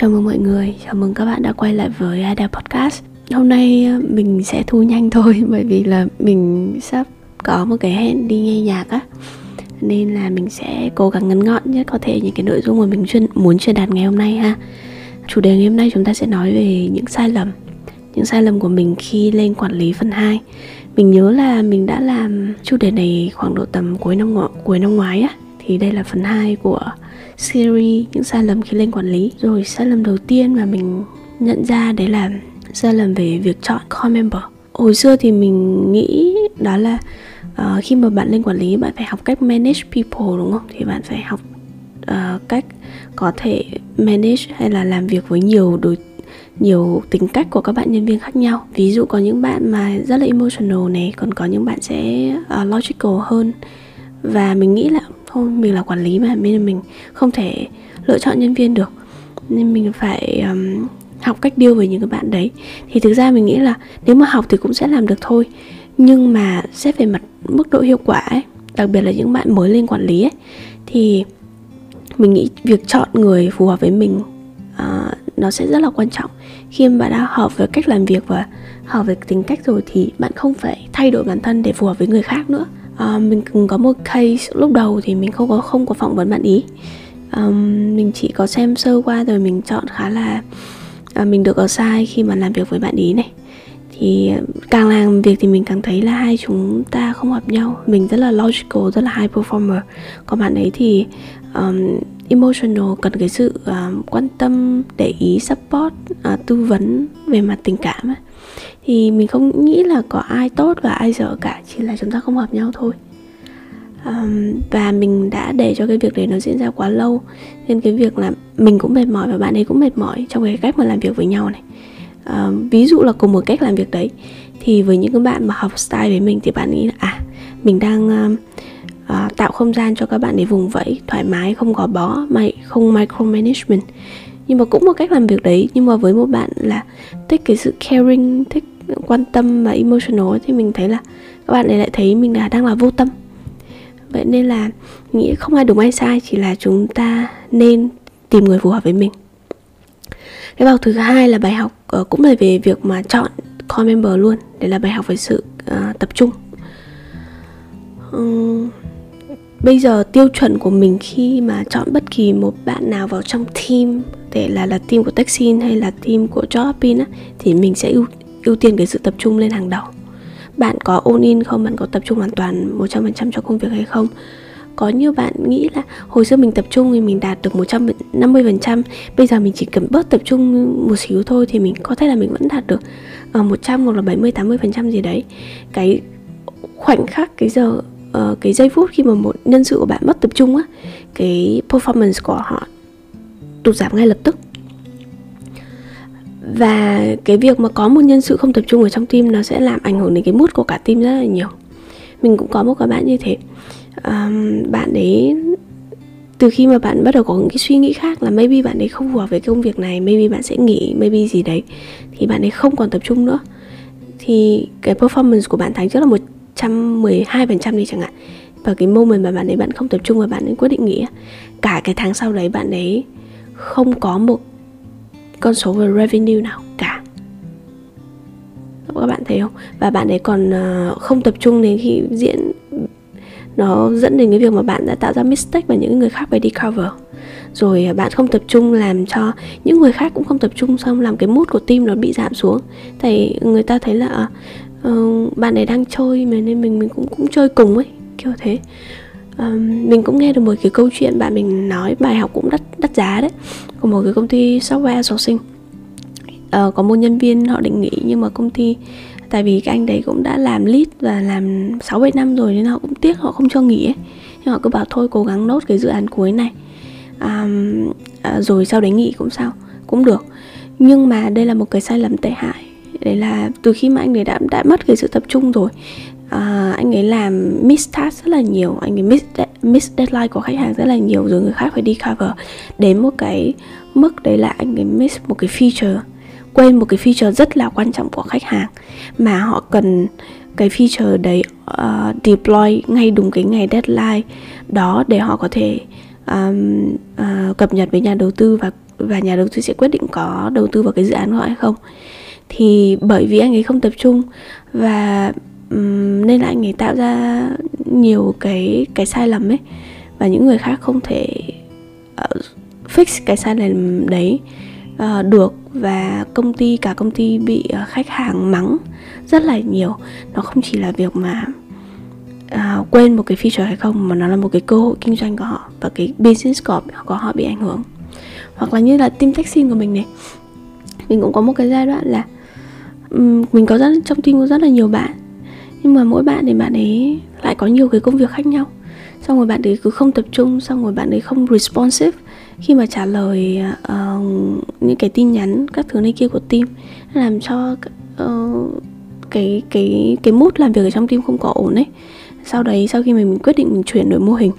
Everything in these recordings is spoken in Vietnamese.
chào mừng mọi người, chào mừng các bạn đã quay lại với Ada Podcast. Hôm nay ờ, mình sẽ thu nhanh thôi bởi vì là mình sắp có một cái hẹn đi nghe nhạc á. Nên là mình sẽ cố gắng ngắn gọn nhất có thể những cái nội dung mà mình chuyên, muốn truyền đạt ngày hôm nay ha. Chủ đề ngày hôm nay chúng ta sẽ nói về những sai lầm Những sai lầm của mình khi lên quản lý phần 2 Mình nhớ là mình đã làm chủ đề này khoảng độ tầm cuối năm, ngo- cuối năm ngoái á. Thì đây là phần 2 của series những sai lầm khi lên quản lý. Rồi sai lầm đầu tiên mà mình nhận ra đấy là sai lầm về việc chọn core member. Hồi xưa thì mình nghĩ đó là uh, khi mà bạn lên quản lý bạn phải học cách manage people đúng không? Thì bạn phải học uh, cách có thể manage hay là làm việc với nhiều đối nhiều tính cách của các bạn nhân viên khác nhau. Ví dụ có những bạn mà rất là emotional này còn có những bạn sẽ uh, logical hơn. Và mình nghĩ là thôi mình là quản lý mà nên mình không thể lựa chọn nhân viên được. Nên mình phải um, học cách điêu với những cái bạn đấy. Thì thực ra mình nghĩ là nếu mà học thì cũng sẽ làm được thôi. Nhưng mà xét về mặt mức độ hiệu quả ấy đặc biệt là những bạn mới lên quản lý ấy thì mình nghĩ việc chọn người phù hợp với mình uh, nó sẽ rất là quan trọng. Khi mà bạn đã hợp với cách làm việc và hợp với tính cách rồi thì bạn không phải thay đổi bản thân để phù hợp với người khác nữa à, mình cũng có một case lúc đầu thì mình không có không có phỏng vấn bạn ý. Um, mình chỉ có xem sơ qua rồi mình chọn khá là uh, mình được ở sai khi mà làm việc với bạn ý này. Thì càng làm việc thì mình càng thấy là hai chúng ta không hợp nhau. Mình rất là logical rất là high performer. Còn bạn ấy thì um, emotional cần cái sự uh, quan tâm để ý support uh, tư vấn về mặt tình cảm ấy thì mình không nghĩ là có ai tốt và ai dở cả chỉ là chúng ta không hợp nhau thôi. Um, và mình đã để cho cái việc đấy nó diễn ra quá lâu nên cái việc là mình cũng mệt mỏi và bạn ấy cũng mệt mỏi trong cái cách mà làm việc với nhau này. Um, ví dụ là cùng một cách làm việc đấy thì với những cái bạn mà học style với mình thì bạn nghĩ là à mình đang um, uh, tạo không gian cho các bạn để vùng vẫy thoải mái không gò bó mà không micromanagement. Nhưng mà cũng một cách làm việc đấy nhưng mà với một bạn là thích cái sự caring thích quan tâm và emotional thì mình thấy là các bạn ấy lại thấy mình là đang là vô tâm. Vậy nên là nghĩ không ai đúng ai sai chỉ là chúng ta nên tìm người phù hợp với mình. Cái bài học thứ hai là bài học uh, cũng là về việc mà chọn core member luôn để là bài học về sự uh, tập trung. Um, bây giờ tiêu chuẩn của mình khi mà chọn bất kỳ một bạn nào vào trong team để là là team của Texin hay là team của Jobin á thì mình sẽ ưu ưu tiên cái sự tập trung lên hàng đầu. Bạn có ôn in không? Bạn có tập trung hoàn toàn 100% cho công việc hay không? Có nhiều bạn nghĩ là hồi xưa mình tập trung thì mình đạt được 150% Bây giờ mình chỉ cần bớt tập trung một xíu thôi thì mình có thể là mình vẫn đạt được ờ, 100 hoặc là 70 80% gì đấy. Cái khoảnh khắc cái giờ ờ, cái giây phút khi mà một nhân sự của bạn mất tập trung á, cái performance của họ tụt giảm ngay lập tức và cái việc mà có một nhân sự không tập trung ở trong team nó sẽ làm ảnh hưởng đến cái mood của cả team rất là nhiều. Mình cũng có một cái bạn như thế. Um, bạn ấy từ khi mà bạn bắt đầu có những cái suy nghĩ khác là maybe bạn ấy không phù hợp với công việc này maybe bạn sẽ nghỉ maybe gì đấy thì bạn ấy không còn tập trung nữa. Thì cái performance của bạn tháng trước là 112% đi chẳng hạn. Và cái moment mà bạn ấy bạn không tập trung và bạn ấy quyết định nghỉ cả cái tháng sau đấy bạn ấy không có một con số về revenue nào cả. Các bạn thấy không? Và bạn ấy còn à, không tập trung đến khi diễn nó dẫn đến cái việc mà bạn đã tạo ra mistake và những người khác phải đi cover. Rồi à, bạn không tập trung làm cho những người khác cũng không tập trung xong làm cái mood của team nó bị giảm xuống. Thì người ta thấy là uh, bạn ấy đang chơi mà nên mình mình cũng cũng chơi cùng ấy kiểu thế um, mình cũng nghe được một cái câu chuyện bạn mình nói bài học cũng đắt đắt giá đấy của một cái công ty software sourcing uh, ờ, có một nhân viên họ định nghỉ nhưng mà công ty tại vì cái anh đấy cũng đã làm lead và làm 6 7 năm rồi nên họ cũng tiếc họ không cho nghỉ ấy. Nhưng họ cứ bảo thôi cố gắng nốt cái dự án cuối này. Um, uh, rồi sau đấy nghỉ cũng sao, cũng được. Nhưng mà đây là một cái sai lầm tệ hại. Đấy là từ khi mà anh ấy đã đã mất cái sự tập trung rồi À, anh ấy làm miss task rất là nhiều. Anh ấy miss, de- miss deadline của khách hàng rất là nhiều rồi người khác phải đi cover. Đến một cái mức đấy là anh ấy miss một cái feature quên một cái feature rất là quan trọng của khách hàng. Mà họ cần cái feature đấy uh, deploy ngay đúng cái ngày deadline đó để họ có thể um, uh, cập nhật với nhà đầu tư và và nhà đầu tư sẽ quyết định có đầu tư vào cái dự án của họ hay không. Thì bởi vì anh ấy không tập trung và um, nên là anh ấy tạo ra nhiều cái cái sai lầm ấy. Và những người khác không thể uh, fix cái sai lầm đấy uh, được. Và công ty cả công ty bị uh, khách hàng mắng rất là nhiều. Nó không chỉ là việc mà uh, quên một cái feature hay không mà nó là một cái cơ hội kinh doanh của họ và cái business của, của họ bị ảnh hưởng. Hoặc là như là team taxi của mình này. Mình cũng có một cái giai đoạn là um, mình có rất trong team có rất là nhiều bạn nhưng mà mỗi bạn thì bạn ấy lại có nhiều cái công việc khác nhau. Xong rồi bạn ấy cứ không tập trung xong rồi bạn ấy không responsive khi mà trả lời uh, những cái tin nhắn các thứ này kia của team. Làm cho uh, cái cái cái mood làm việc ở trong team không có ổn ấy. Sau đấy sau khi mình, mình quyết định mình chuyển đổi mô hình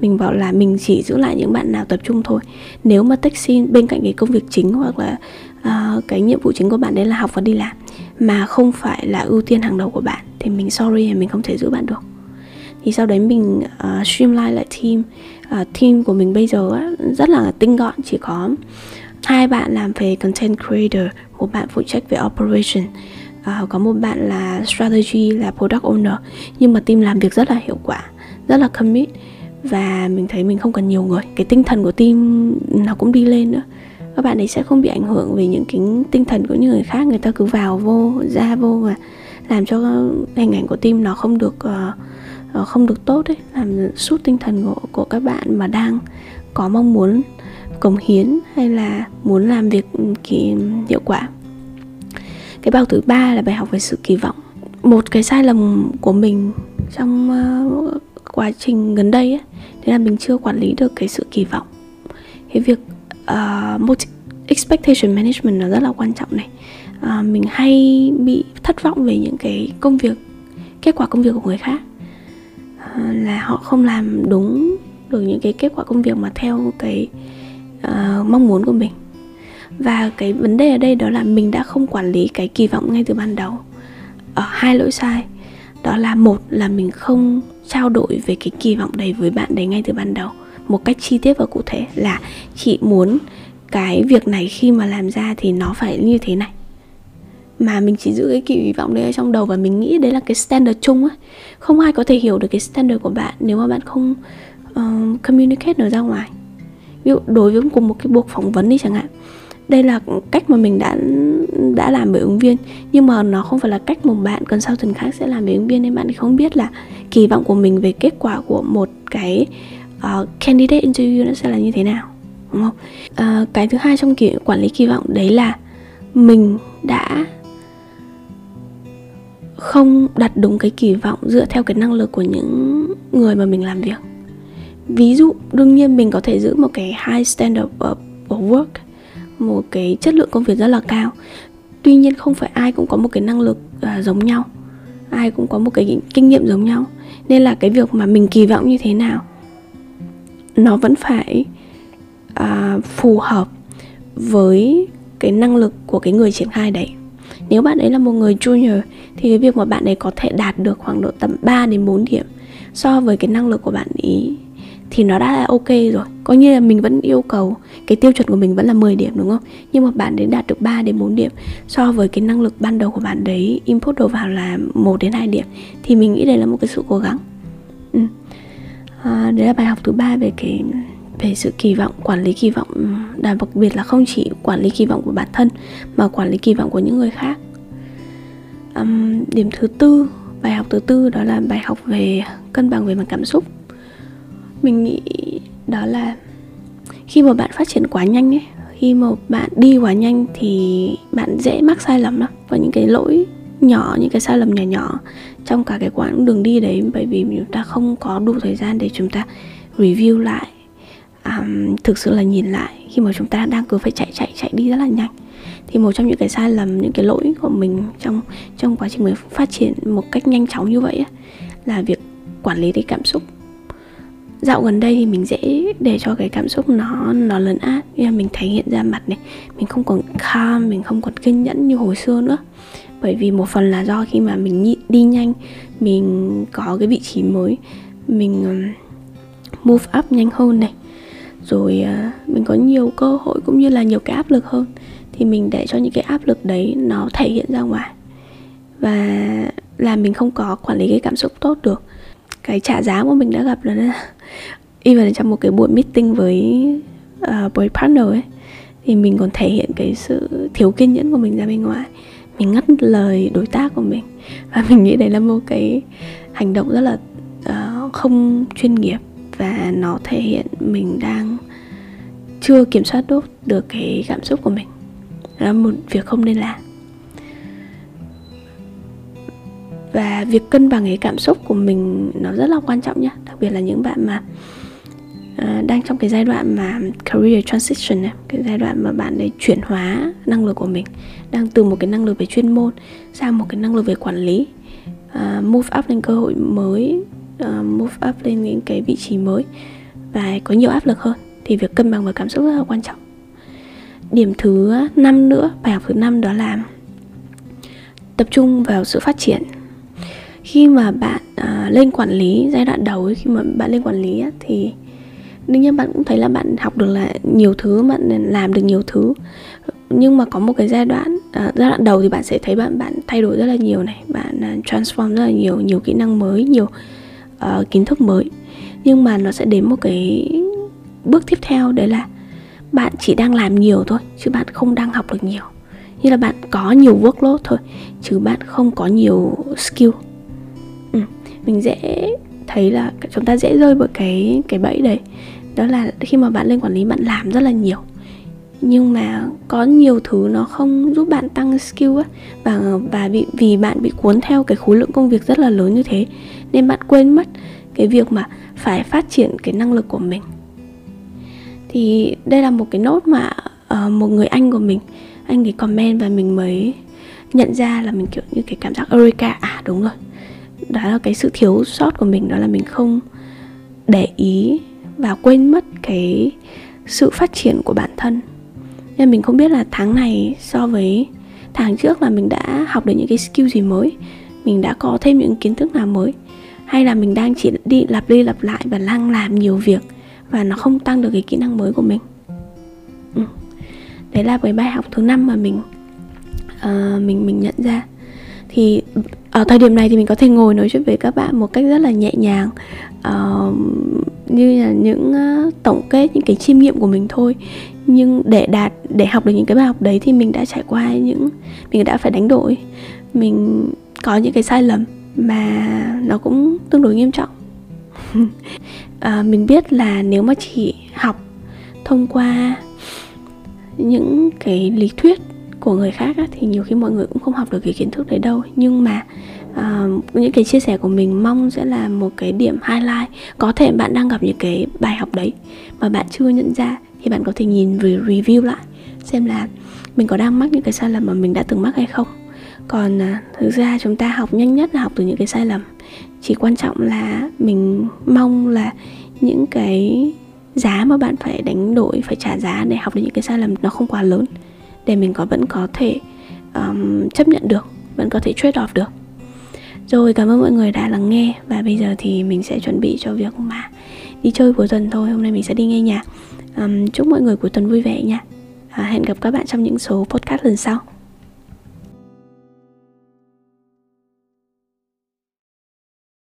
mình bảo là mình chỉ giữ lại những bạn nào tập trung thôi. Nếu mà taxi bên cạnh cái công việc chính hoặc là uh, cái nhiệm vụ chính của bạn đấy là học và đi làm mà không phải là ưu tiên hàng đầu của bạn thì mình sorry mình không thể giữ bạn được. Thì sau đấy mình uh, streamline lại team. Uh, team của mình bây giờ á, rất là tinh gọn chỉ có hai bạn làm về content creator một bạn phụ trách về operation. Uh, có một bạn là strategy là product owner nhưng mà team làm việc rất là hiệu quả rất là commit. Và mình thấy mình không cần nhiều người cái tinh thần của team nó cũng đi lên nữa các bạn ấy sẽ không bị ảnh hưởng vì những cái tinh thần của những người khác người ta cứ vào vô ra vô và làm cho hình ảnh của team nó không được uh, không được tốt ấy làm sút tinh thần của của các bạn mà đang có mong muốn cống hiến hay là muốn làm việc ừ, kỳ hiệu quả. Cái bài học thứ ba là bài học về sự kỳ vọng. Một cái sai lầm của mình trong uh, quá trình gần đây ấy, thế là mình chưa quản lý được cái sự kỳ vọng. Cái việc uh, expectation management nó rất là quan trọng này. Uh, mình hay bị thất vọng về những cái công việc kết quả công việc của người khác. Uh, là họ không làm đúng được những cái kết quả công việc mà theo cái uh, mong muốn của mình. Và cái vấn đề ở đây đó là mình đã không quản lý cái kỳ vọng ngay từ ban đầu ở hai lỗi sai. Đó là một là mình không trao đổi về cái kỳ vọng đấy với bạn đấy ngay từ ban đầu một cách chi tiết và cụ thể là chị muốn cái việc này khi mà làm ra thì nó phải như thế này. Mà mình chỉ giữ cái kỳ vọng đấy ở trong đầu và mình nghĩ đấy là cái standard chung á. Không ai có thể hiểu được cái standard của bạn nếu mà bạn không uh, communicate nó ra ngoài. Ví dụ đối với cùng một cái buộc phỏng vấn đi chẳng hạn. Đây là cách mà mình đã đã làm với ứng viên. Nhưng mà nó không phải là cách một bạn cần sau tuần khác sẽ làm với ứng viên nên bạn không biết là kỳ vọng của mình về kết quả của một cái uh, candidate interview nó sẽ là như thế nào đúng không? Uh, cái thứ hai trong kỳ quản lý kỳ vọng đấy là mình đã không đặt đúng cái kỳ vọng dựa theo cái năng lực của những người mà mình làm việc. Ví dụ đương nhiên mình có thể giữ một cái high standard of, of work một cái chất lượng công việc rất là cao. Tuy nhiên không phải ai cũng có một cái năng lực uh, giống nhau ai cũng có một cái kinh nghiệm giống nhau. Nên là cái việc mà mình kỳ vọng như thế nào nó vẫn phải à, phù hợp với cái năng lực của cái người triển khai đấy. Nếu bạn ấy là một người junior thì cái việc mà bạn ấy có thể đạt được khoảng độ tầm 3 đến 4 điểm so với cái năng lực của bạn ý thì nó đã là ok rồi. Coi như là mình vẫn yêu cầu cái tiêu chuẩn của mình vẫn là 10 điểm đúng không? Nhưng mà bạn đến đạt được 3 đến 4 điểm so với cái năng lực ban đầu của bạn đấy input đầu vào là 1 đến 2 điểm thì mình nghĩ đây là một cái sự cố gắng à, đấy là bài học thứ ba về cái về sự kỳ vọng quản lý kỳ vọng à, đặc biệt là không chỉ quản lý kỳ vọng của bản thân mà quản lý kỳ vọng của những người khác. Um, điểm thứ tư bài học thứ tư đó là bài học về cân bằng về mặt cảm xúc. Mình nghĩ đó là khi mà bạn phát triển quá nhanh ấy khi mà bạn đi quá nhanh thì bạn dễ mắc sai lầm lắm và những cái lỗi nhỏ những cái sai lầm nhỏ nhỏ trong cả cái quãng đường đi đấy. Bởi vì chúng ta không có đủ thời gian để chúng ta review lại um, thực sự là nhìn lại khi mà chúng ta đang cứ phải chạy chạy chạy đi rất là nhanh. Thì một trong những cái sai lầm những cái lỗi của mình trong trong quá trình mình phát triển một cách nhanh chóng như vậy ấy, là việc quản lý cái cảm xúc. Dạo gần đây thì mình dễ để cho cái cảm xúc nó nó lớn át. Như là mình thể hiện ra mặt này mình không còn calm mình không còn kiên nhẫn như hồi xưa nữa bởi vì một phần là do khi mà mình đi nhanh mình có cái vị trí mới mình um, move up nhanh hơn này. Rồi à, mình có nhiều cơ hội cũng như là nhiều cái áp lực hơn thì mình để cho những cái áp lực đấy nó thể hiện ra ngoài. Và là mình không có quản lý cái cảm xúc tốt được. Cái trả giá của mình đã gặp là even trong một cái buổi meeting với uh, với partner ấy thì mình còn thể hiện cái sự thiếu kiên nhẫn của mình ra bên ngoài mình ngắt lời đối tác của mình. Và mình nghĩ đấy là một cái hành động rất là uh, không chuyên nghiệp. Và nó thể hiện mình đang chưa kiểm soát tốt được cái cảm xúc của mình. Đó là một việc không nên làm. Và việc cân bằng cái cảm xúc của mình nó rất là quan trọng nhé đặc biệt là những bạn mà Ờ, đang trong cái giai đoạn mà career transition này cái giai đoạn mà bạn để chuyển hóa năng lực của mình đang từ một cái năng lực về chuyên môn sang một cái năng lực về quản lý. Uh, move up lên cơ hội mới uh, move up lên những cái vị trí mới và có nhiều áp lực hơn. Thì việc cân bằng và cảm xúc rất là quan trọng. Điểm thứ năm nữa bài học thứ năm đó là tập trung vào sự phát triển. Khi mà bạn uh, lên quản lý giai đoạn đầu ấy, khi mà bạn lên quản lý ấy, thì đương nhiên bạn cũng thấy là bạn học được là nhiều thứ bạn làm được nhiều thứ. Nhưng mà có một cái giai đoạn à, giai đoạn đầu thì bạn sẽ thấy bạn bạn thay đổi rất là nhiều này. Bạn à, transform rất là nhiều nhiều kỹ năng mới nhiều uh, kiến thức mới. Nhưng mà nó sẽ đến một cái bước tiếp theo đấy là bạn chỉ đang làm nhiều thôi chứ bạn không đang học được nhiều. Như là bạn có nhiều workload thôi chứ bạn không có nhiều skill. Ừ, mình dễ thấy là chúng ta dễ rơi vào cái cái bẫy đấy đó là khi mà bạn lên quản lý bạn làm rất là nhiều. Nhưng mà có nhiều thứ nó không giúp bạn tăng skill á và và bị vì bạn bị cuốn theo cái khối lượng công việc rất là lớn như thế nên bạn quên mất cái việc mà phải phát triển cái năng lực của mình. Thì đây là một cái nốt mà uh, một người anh của mình anh ấy comment và mình mới nhận ra là mình kiểu như cái cảm giác eureka. À đúng rồi. Đó là cái sự thiếu sót của mình đó là mình không để ý và quên mất cái sự phát triển của bản thân. Nên mình không biết là tháng này so với tháng trước là mình đã học được những cái skill gì mới mình đã có thêm những kiến thức nào mới hay là mình đang chỉ đi lặp đi lặp lại và đang làm nhiều việc và nó không tăng được cái kỹ năng mới của mình. Ừ. đấy là cái bài học thứ năm mà mình uh, mình mình nhận ra. Thì ở thời điểm này thì mình có thể ngồi nói chuyện với các bạn một cách rất là nhẹ nhàng uh, như là những uh, tổng kết những cái chiêm nghiệm của mình thôi. Nhưng để đạt để học được những cái bài học đấy thì mình đã trải qua những mình đã phải đánh đổi. Mình có những cái sai lầm mà nó cũng tương đối nghiêm trọng. À, mình biết là nếu mà chỉ học thông qua những cái lý thuyết của người khác á, thì nhiều khi mọi người cũng không học được cái kiến thức đấy đâu. Nhưng mà uh, những cái chia sẻ của mình mong sẽ là một cái điểm highlight. Có thể bạn đang gặp những cái bài học đấy mà bạn chưa nhận ra thì bạn có thể nhìn về review lại xem là mình có đang mắc những cái sai lầm mà mình đã từng mắc hay không. Còn uh, thực ra chúng ta học nhanh nhất là học từ những cái sai lầm. Chỉ quan trọng là mình mong là những cái giá mà bạn phải đánh đổi phải trả giá để học được những cái sai lầm nó không quá lớn để mình có vẫn có thể um, chấp nhận được vẫn có thể trade off được. Rồi cảm ơn mọi người đã lắng nghe và bây giờ thì mình sẽ chuẩn bị cho việc mà đi chơi cuối tuần thôi. Hôm nay mình sẽ đi nghe nhạc. Um, chúc mọi người cuối tuần vui vẻ nha. À, hẹn gặp các bạn trong những số podcast lần sau.